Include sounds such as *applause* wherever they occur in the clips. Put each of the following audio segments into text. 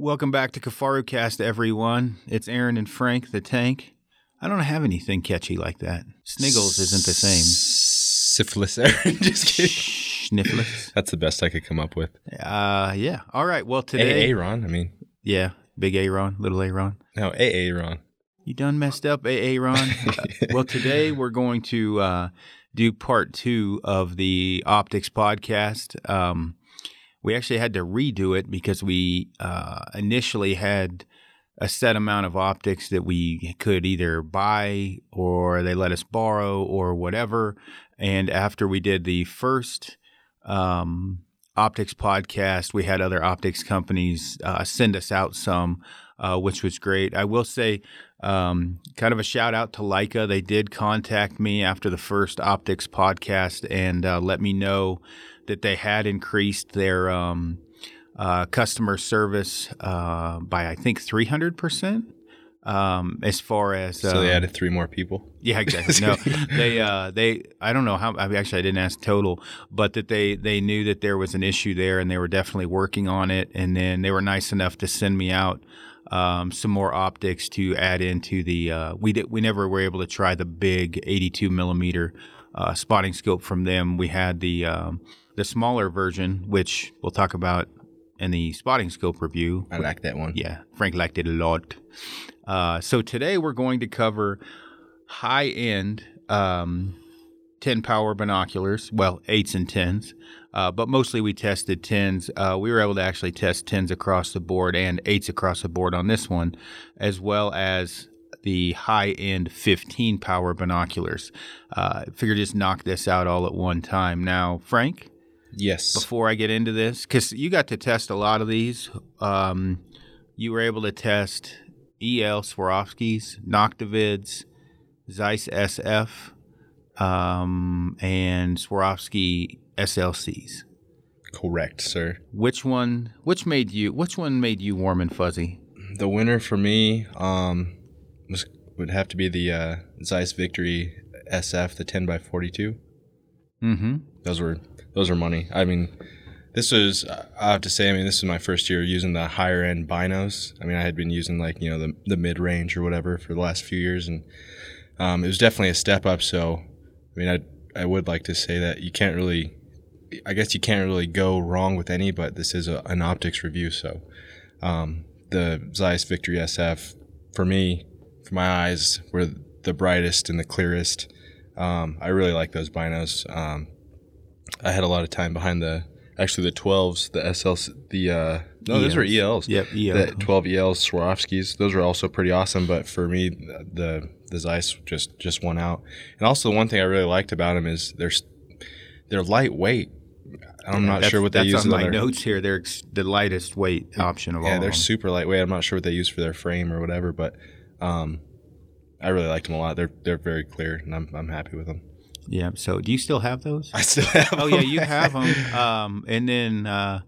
Welcome back to Kafaru Cast, everyone. It's Aaron and Frank, the tank. I don't have anything catchy like that. Sniggles isn't the same. Syphilis, Aaron. *laughs* Just kidding. Sniffles. That's the best I could come up with. Uh, yeah. All right. Well, today, Aaron. I mean, yeah, big Aaron, little Aaron. no, Aaron. You done messed up, Aaron. *laughs* Uh, well, today we're going to uh, do part two of the optics podcast. Um, we actually had to redo it because we uh, initially had a set amount of optics that we could either buy or they let us borrow or whatever. And after we did the first um, optics podcast, we had other optics companies uh, send us out some, uh, which was great. I will say, um, kind of a shout out to Leica. They did contact me after the first optics podcast and uh, let me know that they had increased their um, uh, customer service uh, by I think three hundred percent. Um, as far as So they um, added three more people. yeah, exactly. No, *laughs* they uh, they I don't know how. I mean, actually, I didn't ask total, but that they they knew that there was an issue there, and they were definitely working on it. And then they were nice enough to send me out um, some more optics to add into the. Uh, we did we never were able to try the big 82 millimeter uh, spotting scope from them. We had the um, the smaller version, which we'll talk about in the spotting scope review. I like that one. Yeah, Frank liked it a lot. Uh, so today we're going to cover high end um, 10 power binoculars, well, eights and tens, uh, but mostly we tested tens. Uh, we were able to actually test tens across the board and eights across the board on this one, as well as the high end 15 power binoculars. Uh, figured just knock this out all at one time. Now, Frank, Yes. before I get into this, because you got to test a lot of these. Um, you were able to test EL Swarovskis, Noctivids, Zeiss SF, um, and Swarovski SLCs. Correct, sir. Which one? Which made you? Which one made you warm and fuzzy? The winner for me um, was would have to be the uh, Zeiss Victory SF, the 10 by 42. Mm-hmm. Those were those were money. I mean, this was I have to say. I mean, this is my first year using the higher end binos. I mean, I had been using like you know the the mid range or whatever for the last few years, and um, it was definitely a step up. So, I mean, I I would like to say that you can't really, I guess you can't really go wrong with any. But this is a, an optics review, so um, the Zeiss Victory SF for me, for my eyes, were the brightest and the clearest. Um, I really like those binos. Um, I had a lot of time behind the actually the 12s, the SLs, the uh, no, those were ELs. Yep, EL. The 12 ELs, Swarovskis, those were also pretty awesome. But for me, the the Zeiss just just won out. And also, the one thing I really liked about them is they're they're lightweight. I'm not That's- sure what they that's use. on my their- notes here. They're ex- the lightest weight option of all. Yeah, they're super lightweight. I'm not sure what they use for their frame or whatever, but um, I really liked them a lot. They're they're very clear, and I'm I'm happy with them. Yeah. So, do you still have those? I still have. Oh yeah, you have them. *laughs* Um, and then uh,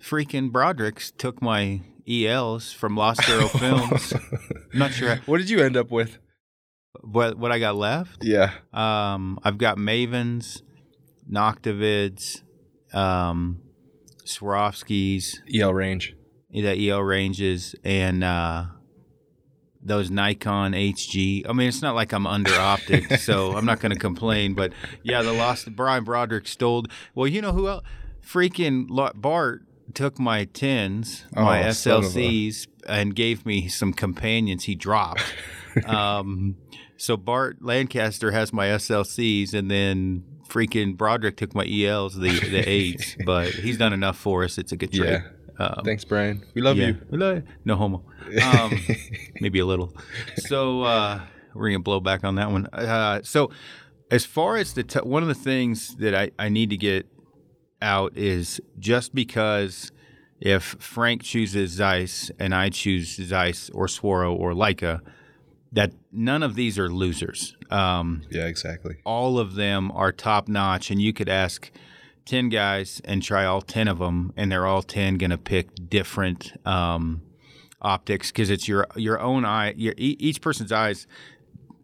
freaking Broderick's took my ELs from Lost Arrow *laughs* Films. I'm not sure what did you end up with? what what I got left. Yeah. Um, I've got Mavens, Noctivids, um, Swarovskis, EL range. the EL ranges, and uh, those Nikon HG. I mean, it's not like I'm under optic, *laughs* so I'm not going to complain. But yeah, the lost Brian Broderick stole. Well, you know who else? Freaking Bart took my tens, my Oh, a- SLCs, and gave me some companions he dropped. *laughs* um, so Bart Lancaster has my SLCs, and then freaking Broderick took my ELs, the the eights. but he's done enough for us. It's a good trade. Um, Thanks, Brian. We love yeah. you. We love you. No homo. Um, *laughs* maybe a little. So uh, we're gonna blow back on that one. Uh, so as far as the t- one of the things that I, I need to get out is just because if Frank chooses Zeiss and I choose Zeiss or Swaro or Leica, that none of these are losers. Um, Yeah, exactly. all of them are top notch, and you could ask 10 guys and try all 10 of them, and they're all 10 going to pick different um, optics because it's your your own eye, your, each person's eyes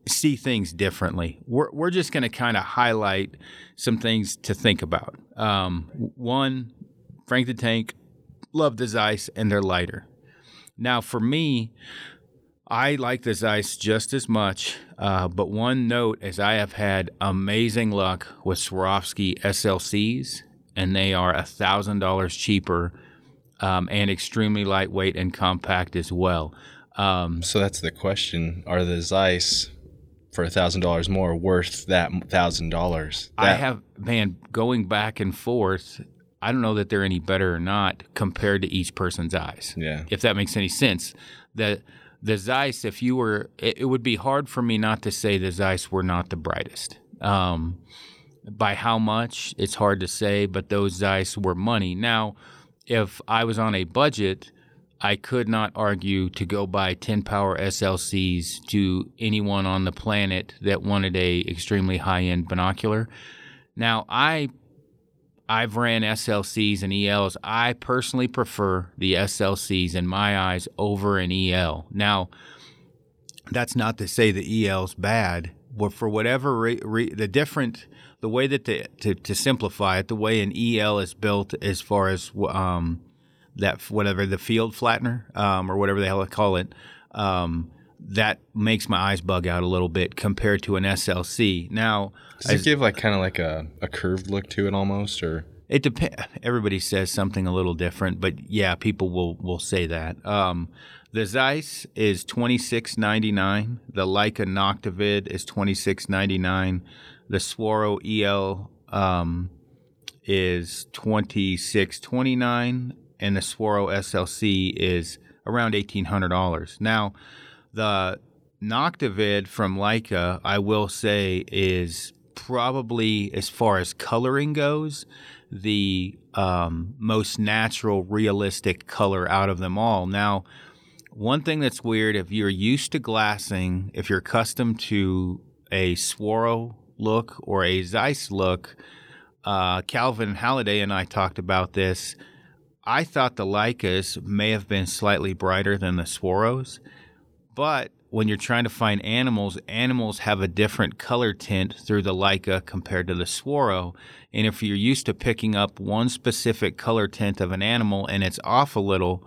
see things differently. We're, we're just going to kind of highlight some things to think about. Um, one, Frank the Tank, love the Zeiss, and they're lighter. now, for me, I like the Zeiss just as much, uh, but one note is I have had amazing luck with Swarovski SLCs, and they are a thousand dollars cheaper um, and extremely lightweight and compact as well. Um, So that's the question: Are the Zeiss for a thousand dollars more worth that thousand dollars? I have man going back and forth. I don't know that they're any better or not compared to each person's eyes. Yeah. if that makes any sense. The the Zeiss, if you were, it, it would be hard for me not to say the Zeiss were not the brightest. Um, by how much, it's hard to say, but those Zeiss were money. Now, if I was on a budget, I could not argue to go buy 10 power SLCs to anyone on the planet that wanted a extremely high end binocular. Now, I I've ran SLCs and ELs. I personally prefer the SLCs in my eyes over an EL. Now, that's not to say the EL's bad, but for whatever re- re- the different the way that the, to to simplify it, the way an EL is built as far as um, that whatever the field flattener um, or whatever the hell they call it. Um, that makes my eyes bug out a little bit compared to an SLC. Now, Does it give like kind of like a, a curved look to it almost, or It depends. Everybody says something a little different, but yeah, people will will say that. Um, the Zeiss is twenty six ninety nine. The Leica Noctivid is twenty six ninety nine. The Swaro EL um, is twenty six twenty nine, and the Swaro SLC is around eighteen hundred dollars. Now, the Noctivid from Leica, I will say, is probably as far as coloring goes, the um, most natural, realistic color out of them all. Now, one thing that's weird if you're used to glassing, if you're accustomed to a Swaro look or a Zeiss look, uh, Calvin Halliday and I talked about this. I thought the Leicas may have been slightly brighter than the Swaros, but when you're trying to find animals, animals have a different color tint through the Leica compared to the Swaro. And if you're used to picking up one specific color tint of an animal and it's off a little,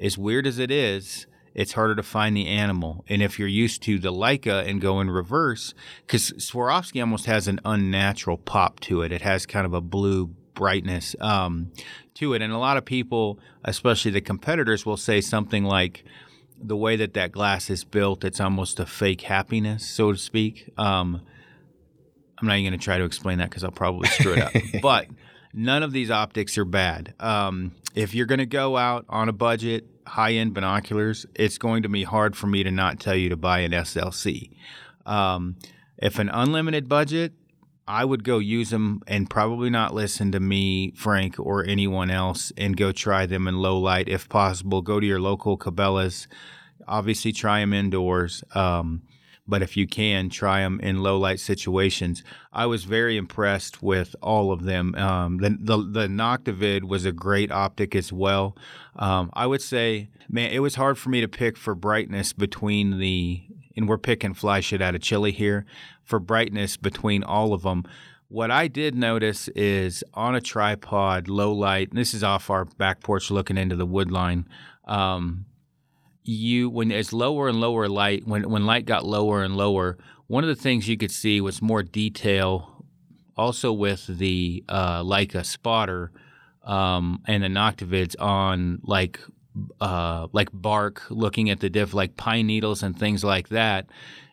as weird as it is, it's harder to find the animal. And if you're used to the Leica and go in reverse, because Swarovski almost has an unnatural pop to it, it has kind of a blue brightness um, to it. And a lot of people, especially the competitors, will say something like, the way that that glass is built, it's almost a fake happiness, so to speak. Um, I'm not even going to try to explain that because I'll probably screw it up. *laughs* but none of these optics are bad. Um, if you're going to go out on a budget, high end binoculars, it's going to be hard for me to not tell you to buy an SLC. Um, if an unlimited budget, I would go use them and probably not listen to me, Frank, or anyone else and go try them in low light if possible. Go to your local Cabela's. Obviously, try them indoors. Um, but if you can, try them in low light situations. I was very impressed with all of them. Um, the, the the Noctivid was a great optic as well. Um, I would say, man, it was hard for me to pick for brightness between the, and we're picking fly shit out of chili here, for brightness between all of them. What I did notice is on a tripod, low light. And this is off our back porch, looking into the wood line. Um, you when it's lower and lower light when when light got lower and lower one of the things you could see was more detail also with the uh, Leica spotter um, and the Noctivids on like uh, like bark looking at the diff like pine needles and things like that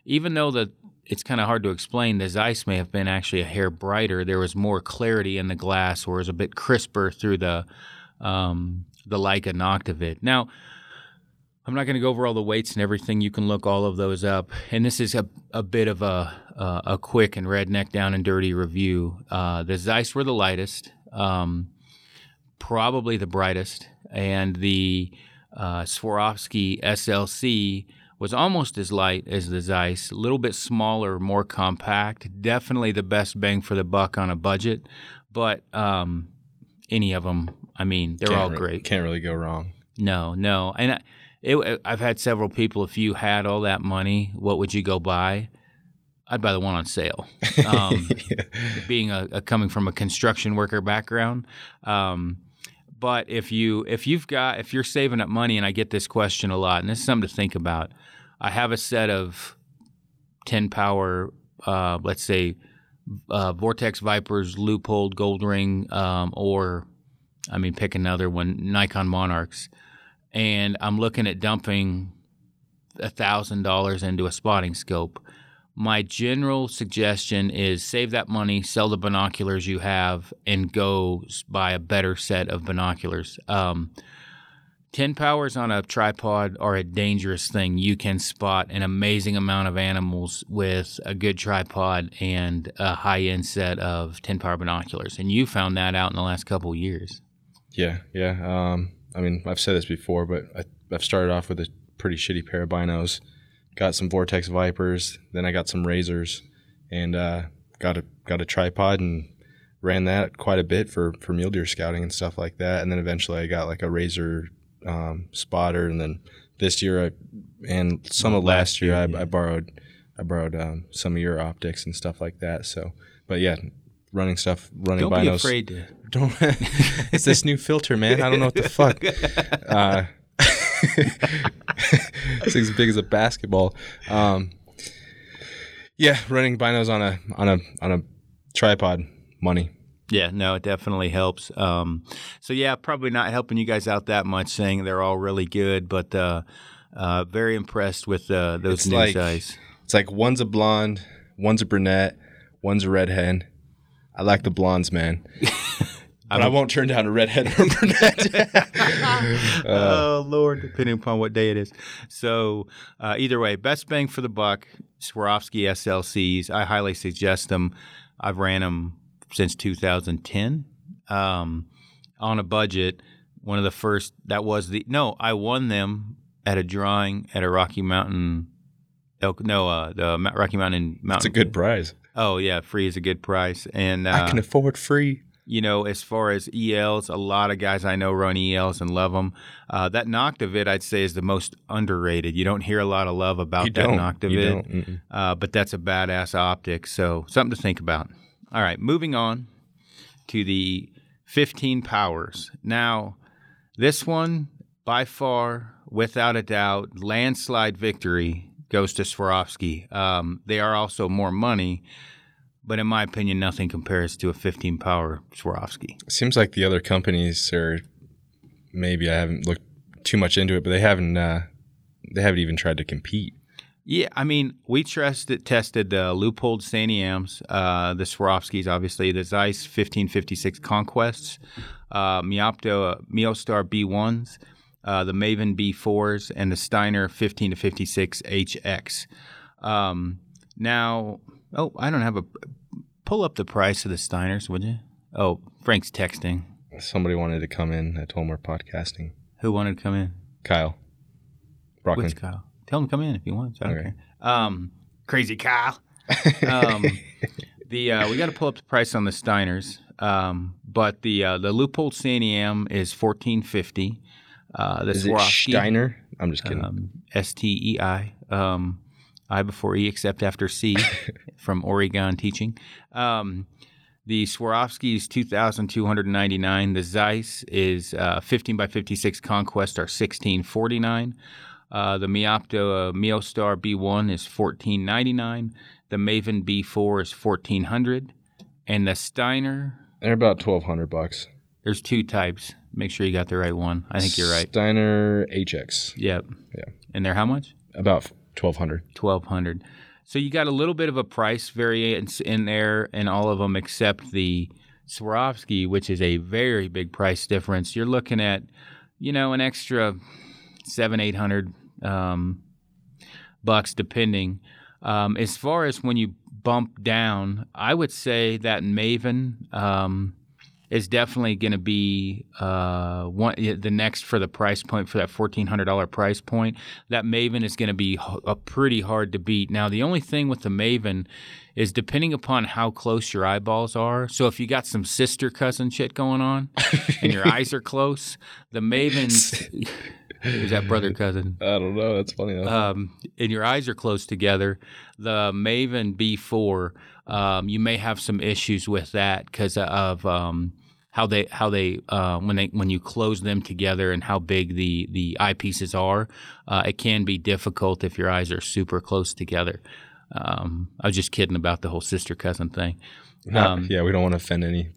even though the it's kind of hard to explain the Zeiss may have been actually a hair brighter there was more clarity in the glass or it was a bit crisper through the um, the Leica Noctivid now I'm not going to go over all the weights and everything. You can look all of those up. And this is a, a bit of a, uh, a quick and redneck down and dirty review. Uh, the Zeiss were the lightest, um, probably the brightest, and the uh, Swarovski SLC was almost as light as the Zeiss, a little bit smaller, more compact. Definitely the best bang for the buck on a budget, but um, any of them, I mean, they're Can't all re- great. Can't really go wrong. No, no, and I, it, I've had several people. If you had all that money, what would you go buy? I'd buy the one on sale. *laughs* Um, being a, a coming from a construction worker background, um, But if you if you've got if you're saving up money, and I get this question a lot, and this is something to think about. I have a set of ten power, uh, let's say, uh, Vortex Vipers, Leupold, Gold Ring, um, or I mean, pick another one, Nikon Monarchs, and I'm looking at dumping thousand dollars into a spotting scope. My general suggestion is save that money, sell the binoculars you have, and go buy a better set of binoculars. Um, 10 powers on a tripod are a dangerous thing. You can spot an amazing amount of animals with a good tripod and a high end set of 10 power binoculars. And you found that out in the last couple years. Yeah, yeah. Um, I mean, I've said this before, but I, I've started off with a pretty shitty pair of binos. Got some Vortex Vipers, then I got some Razors, and uh, got a got a tripod and ran that quite a bit for for mule deer scouting and stuff like that. And then eventually I got like a Razor um, spotter, and then this year I and some Well, of last last year, year, I, yeah. I borrowed I borrowed um, some of your optics and stuff like that. So, but yeah, running stuff, running Don't be afraid to. *laughs* don't *laughs* it's this new filter man i don't know what the fuck *laughs* uh it's as big as a basketball um yeah running binos on a on a on a tripod money Yeah, no, it definitely helps. Um, so yeah, probably not helping you guys out that much, saying they're all really good, but uh, uh, very impressed with uh, those It's new like- size. it's like one's a blonde one's a brunette one's a redhead i like the blondes man *laughs* but i won't turn down a redhead or a brunette oh Lord, depending upon what day it is. So uh, either way, best bang for the buck. Swarovski SLCs. I highly suggest them. I've ran them since 2010 um, on a budget. One of the first that was the no. I won them at a drawing at a Rocky Mountain. Elk, no, uh, the Rocky Mountain it's Mountain. a good prize Oh yeah, free is a good price, and uh, i can afford free you know, as far as ELs, a lot of guys I know run ELs and love them. Uh, that Noctivid, I'd say, is the most underrated. You don't hear a lot of love about you that don't don't uh, but that's a badass optic. So something to think about. All right, moving on to the 15 powers. Now, this one, by far, without a doubt, landslide victory goes to Swarovski. Um, they are also more money, but in my opinion, nothing compares to a 15 power Swarovski. seems like the other companies are maybe I haven't looked too much into it, but they haven't uh, they haven't even tried to compete. Yeah, I mean, we trusted, tested the Leupold Santiams, uh, the Swarovskis, obviously, the Zeiss 1556 Conquests, uh, Meopta uh, MeoStar B1s, uh, the Maven B4s, and the Steiner 15 to 56 HX. Um, now, oh, I don't have a. Pull up the price of the Steiners, would you? Oh, Frank's texting. Somebody wanted to come in. I told him we're podcasting. Who wanted to come in? Kyle Brockman. Which Kyle? Tell him to come in if he wants. I don't Okay. care. Um, crazy Kyle. *laughs* um, the uh, we got to pull up the price on the Steiners, um, but the uh, the Leupold Santiam is fourteen fifty. Uh, the Is it Steiner? I'm just kidding. um, S T E I, um, I before E except after C, *laughs* from Oregon teaching. Um, the Swarovski is two thousand two hundred ninety nine. The Zeiss is uh, fifteen by fifty six Conquest are sixteen forty nine. Uh, the Meopta uh, MeoStar B1 is fourteen ninety nine. The Maven B4 is fourteen hundred, and the Steiner. They're about twelve hundred bucks. There's two types. Make sure you got the right one. I think you're right. Steiner HX Yep. Yeah. And they're how much? about twelve hundred. twelve hundred. So you got a little bit of a price variance in there in all of them except the Swarovski, which is a very big price difference. You're looking at, you know, an extra seven, eight hundred um, bucks depending. Um, as far as when you bump down, I would say that Maven um, is definitely going to be uh, one the next for the price point for that fourteen hundred dollar price point. That Maven is going to be a pretty hard to beat. Now, the only thing with the Maven is depending upon how close your eyeballs are. So if you got some sister cousin shit going on *laughs* and your eyes are close, the Maven *laughs* is that brother cousin I don't know. That's funny. Though. um, and your eyes are close together, the Maven B4, um, you may have some issues with that because of um, how they how they uh, when they when you close them together and how big the the eyepieces are. Uh, it can be difficult if your eyes are super close together. Um, I was just kidding about the whole sister cousin thing. Um, yeah, we don't want to offend any.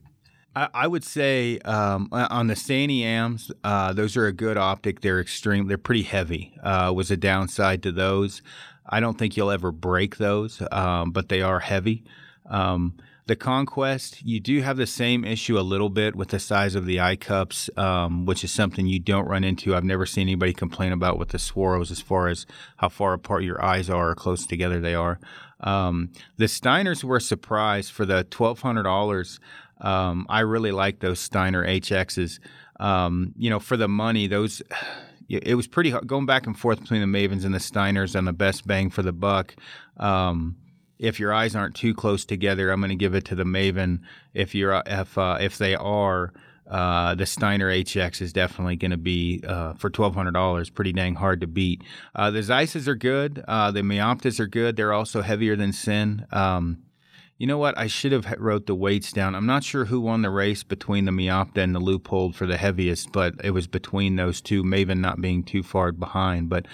I, I would say um, on the Santiams, uh, those are a good optic. They're extreme. They're pretty heavy. Uh, was a downside to those. I don't think you'll ever break those, um, but they are heavy. Um, the Conquest, you do have the same issue a little bit with the size of the eye cups, um, which is something you don't run into. I've never seen anybody complain about with the Swaros as far as how far apart your eyes are or close together they are. Um, the Steiners were a surprise for the twelve hundred dollars. Um, I really like those Steiner HXs. Um, you know, for the money, those *sighs* it was pretty hard going back and forth between the Mavens and the Steiners on the best bang for the buck. Um, if your eyes aren't too close together, I'm going to give it to the Maven. If you're if uh, if they are, uh, the Steiner HX is definitely going to be uh, for twelve hundred dollars, pretty dang hard to beat. Uh, the Zeisses are good. Uh, the Meoptas are good. They're also heavier than Sin. Um, you know what? I should have wrote the weights down. I'm not sure who won the race between the Meopta and the Leupold for the heaviest, but it was between those two. Maven not being too far behind, but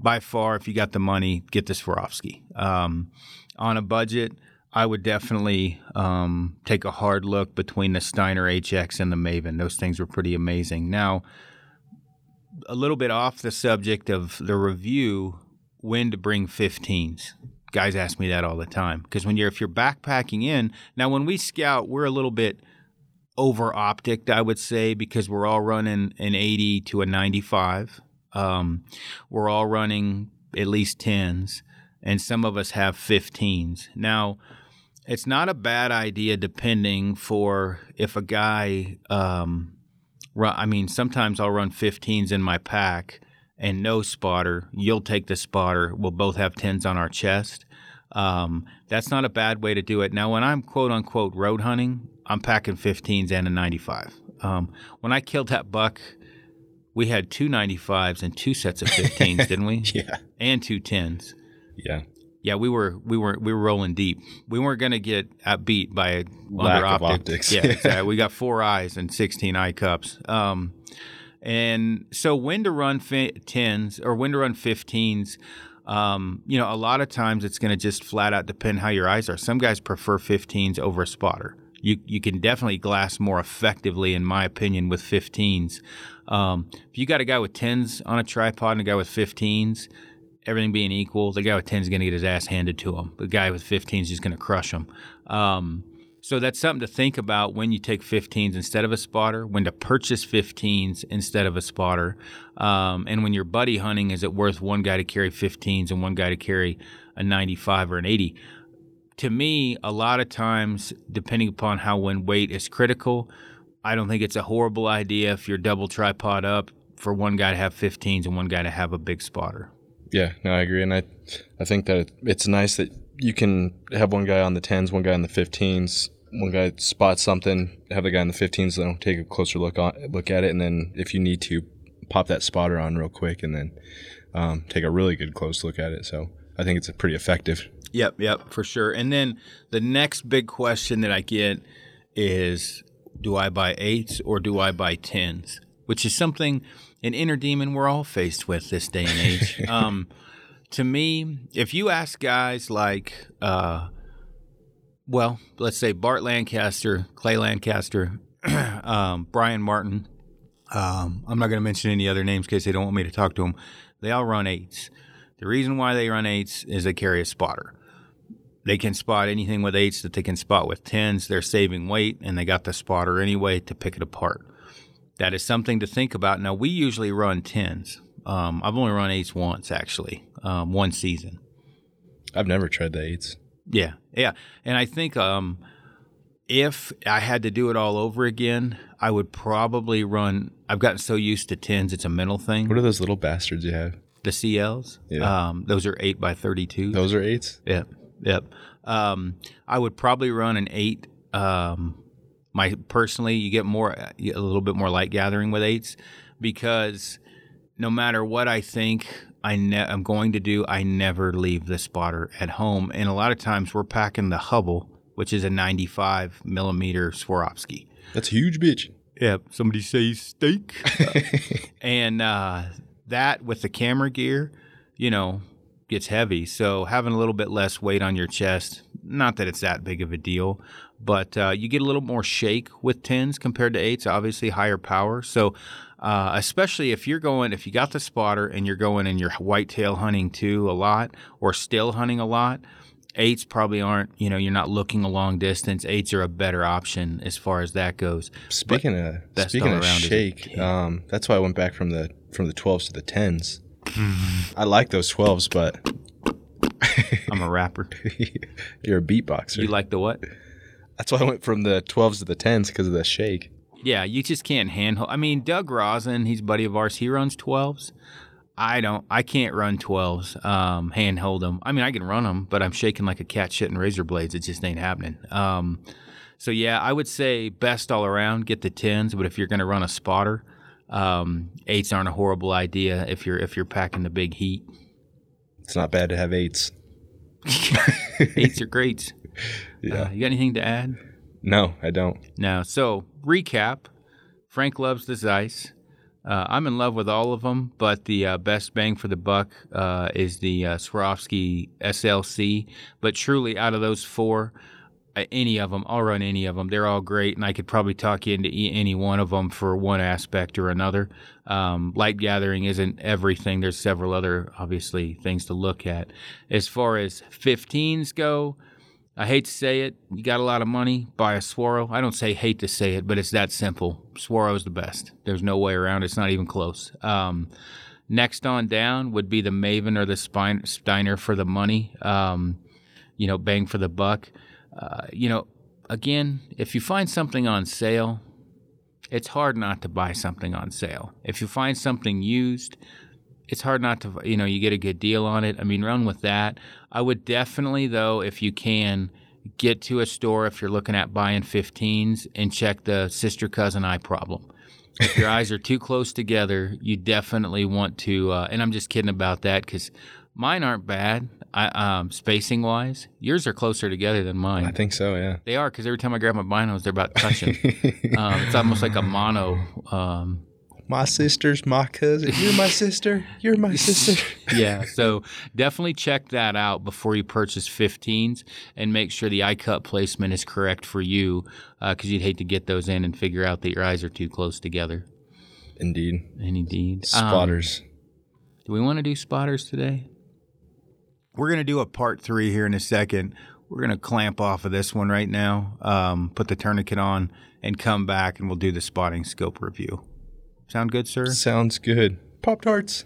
by far, if you got the money, get the Swarovski. Um, on a budget, I would definitely um, take a hard look between the Steiner HX and the Maven. Those things were pretty amazing. Now, a little bit off the subject of the review, when to bring 15s. Guys ask me that all the time because when you're if you're backpacking in now when we scout we're a little bit over opticked I would say because we're all running an 80 to a 95. Um, we're all running at least 10s and some of us have 15s. Now, it's not a bad idea depending for if a guy, um, run, I mean, sometimes I'll run 15s in my pack and no spotter. You'll take the spotter. We'll both have 10s on our chest. Um, that's not a bad way to do it. Now, when I'm quote unquote road hunting, I'm packing 15s and a 95. Um, when I killed that buck, we had two 95s and two sets of 15s, *laughs* didn't we? Yeah. And two 10s. Yeah. Yeah, we were we were we were rolling deep. We weren't going to get beat by a lack of optics. Yeah, *laughs* exactly. we got four eyes and sixteen eye cups. Um, and so when to run fi- tens or when to run fifteens. Um, you know, a lot of times it's going to just flat out depend how your eyes are. Some guys prefer 15s over a spotter. You you can definitely glass more effectively, in my opinion, with 15s. Um, if you got a guy with 10s on a tripod and a guy with 15s, everything being equal, the guy with 10 is going to get his ass handed to him. The guy with 15 is just going to crush him. Um, so that's something to think about when you take 15s instead of a spotter, when to purchase 15s instead of a spotter. Um, and when you're buddy hunting, is it worth one guy to carry 15s and one guy to carry a 95 or an 80? To me, a lot of times, depending upon how when weight is critical, I don't think it's a horrible idea if you're double tripod up for one guy to have 15s and one guy to have a big spotter. Yeah, no, I agree, and I, I think that it's nice that you can have one guy on the tens, one guy on the fifteens. One guy spots something, have the guy on the fifteens, then take a closer look on, look at it, and then if you need to, pop that spotter on real quick, and then um, take a really good close look at it. So I think it's pretty effective. Yep, yep, for sure. And then the next big question that I get is, do I buy eights or do I buy tens? Which is something an inner demon we're all faced with this day and age. *laughs* um, to me, if you ask guys like, uh, well, let's say Bart Lancaster, Clay Lancaster, *clears throat* um, Brian Martin, um, I'm not going to mention any other names because they don't want me to talk to them. They all run eights. The reason why they run eights is they carry a spotter. They can spot anything with eights that they can spot with tens. They're saving weight and they got the spotter anyway to pick it apart that is something to think about. Now, we usually run 10s. Um, I've only run eights once, actually, um, one season. I've never tried the eights. Yeah, yeah. And I think um, if I had to do it all over again, I would probably run. I've gotten so used to 10s, it's a mental thing. What are those little bastards you have? The CLs? Yeah. Um, those are 8 by 32. Those are eights? Yep, yep. Um, I would probably run an 8 um, my personally, you get more a little bit more light gathering with eights because no matter what I think I ne- I'm going to do, I never leave the spotter at home. And a lot of times we're packing the Hubble which is a 95 millimeter Swarovski. That's a huge bitch. Yeah, somebody say steak. *laughs* and uh, that with the camera gear, you know, gets heavy. So having a little bit less weight on your chest, not that it's that big of a deal, but uh, you get a little more shake with tens compared to eights. Obviously, higher power. So uh, especially if you're going, if you got the spotter and you're going and you're whitetail hunting too a lot or still hunting a lot. Eights probably aren't, you know, you're not looking a long distance. Eights are a better option as far as that goes. Speaking of speaking of shake, um, that's why I went back from the from the twelves to the tens. I like those twelves, but I'm a rapper. *laughs* You're a beatboxer. You like the what? That's why I went from the 12s to the 10s because of the shake. Yeah, you just can't handle. I mean, Doug Rosin, he's a buddy of ours. He runs 12s. I don't. I can't run 12s. Um, handhold them. I mean, I can run them, but I'm shaking like a cat shitting razor blades. It just ain't happening. Um, so yeah, I would say best all around. Get the 10s, but if you're going to run a spotter, um, eights aren't a horrible idea if you're if you're packing the big heat. It's not bad to have eights. *laughs* eights are great. Yeah. Uh, you got anything to add? No, I don't. No. So recap: Frank loves the Zeiss. Uh, I'm in love with all of them, but the uh, best bang for the buck uh, is the uh, Swarovski SLC. But truly, out of those four, uh, any of them, I'll run any of them. They're all great, and I could probably talk you into any one of them for one aspect or another. Um, light gathering isn't everything. There's several other, obviously, things to look at. As far as 15s go, I hate to say it. You got a lot of money, buy a Swaro. I don't say hate to say it, but it's that simple. Swaro's the best. There's no way around. It's not even close. Um, next on down would be the Maven or the Spine, Steiner for the money. Um, you know, bang for the buck. Uh, you know, again, if you find something on sale, it's hard not to buy something on sale. If you find something used, it's hard not to you know you get a good deal on it. I mean, run with that. I would definitely though, if you can, get to a store if you're looking at buying 15s and check the sister cousin eye problem. If your eyes are too close together, you definitely want to. Uh, and I'm just kidding about that because mine aren't bad. I, um, spacing wise, yours are closer together than mine. I think so. Yeah, they are because every time I grab my binos, they're about touching. *laughs* um, it's almost like a mono. Um, my sister's my cousin. You're my sister. You're my sister. *laughs* yeah. So definitely check that out before you purchase 15s and make sure the eye cut placement is correct for you because uh, you'd hate to get those in and figure out that your eyes are too close together. Indeed. Indeed. Spotters. Um, do we want to do spotters today? We're going to do a part three here in a second. We're going to clamp off of this one right now, um, put the tourniquet on, and come back and we'll do the spotting scope review. Sound good, sir? Sounds good. Pop Tarts.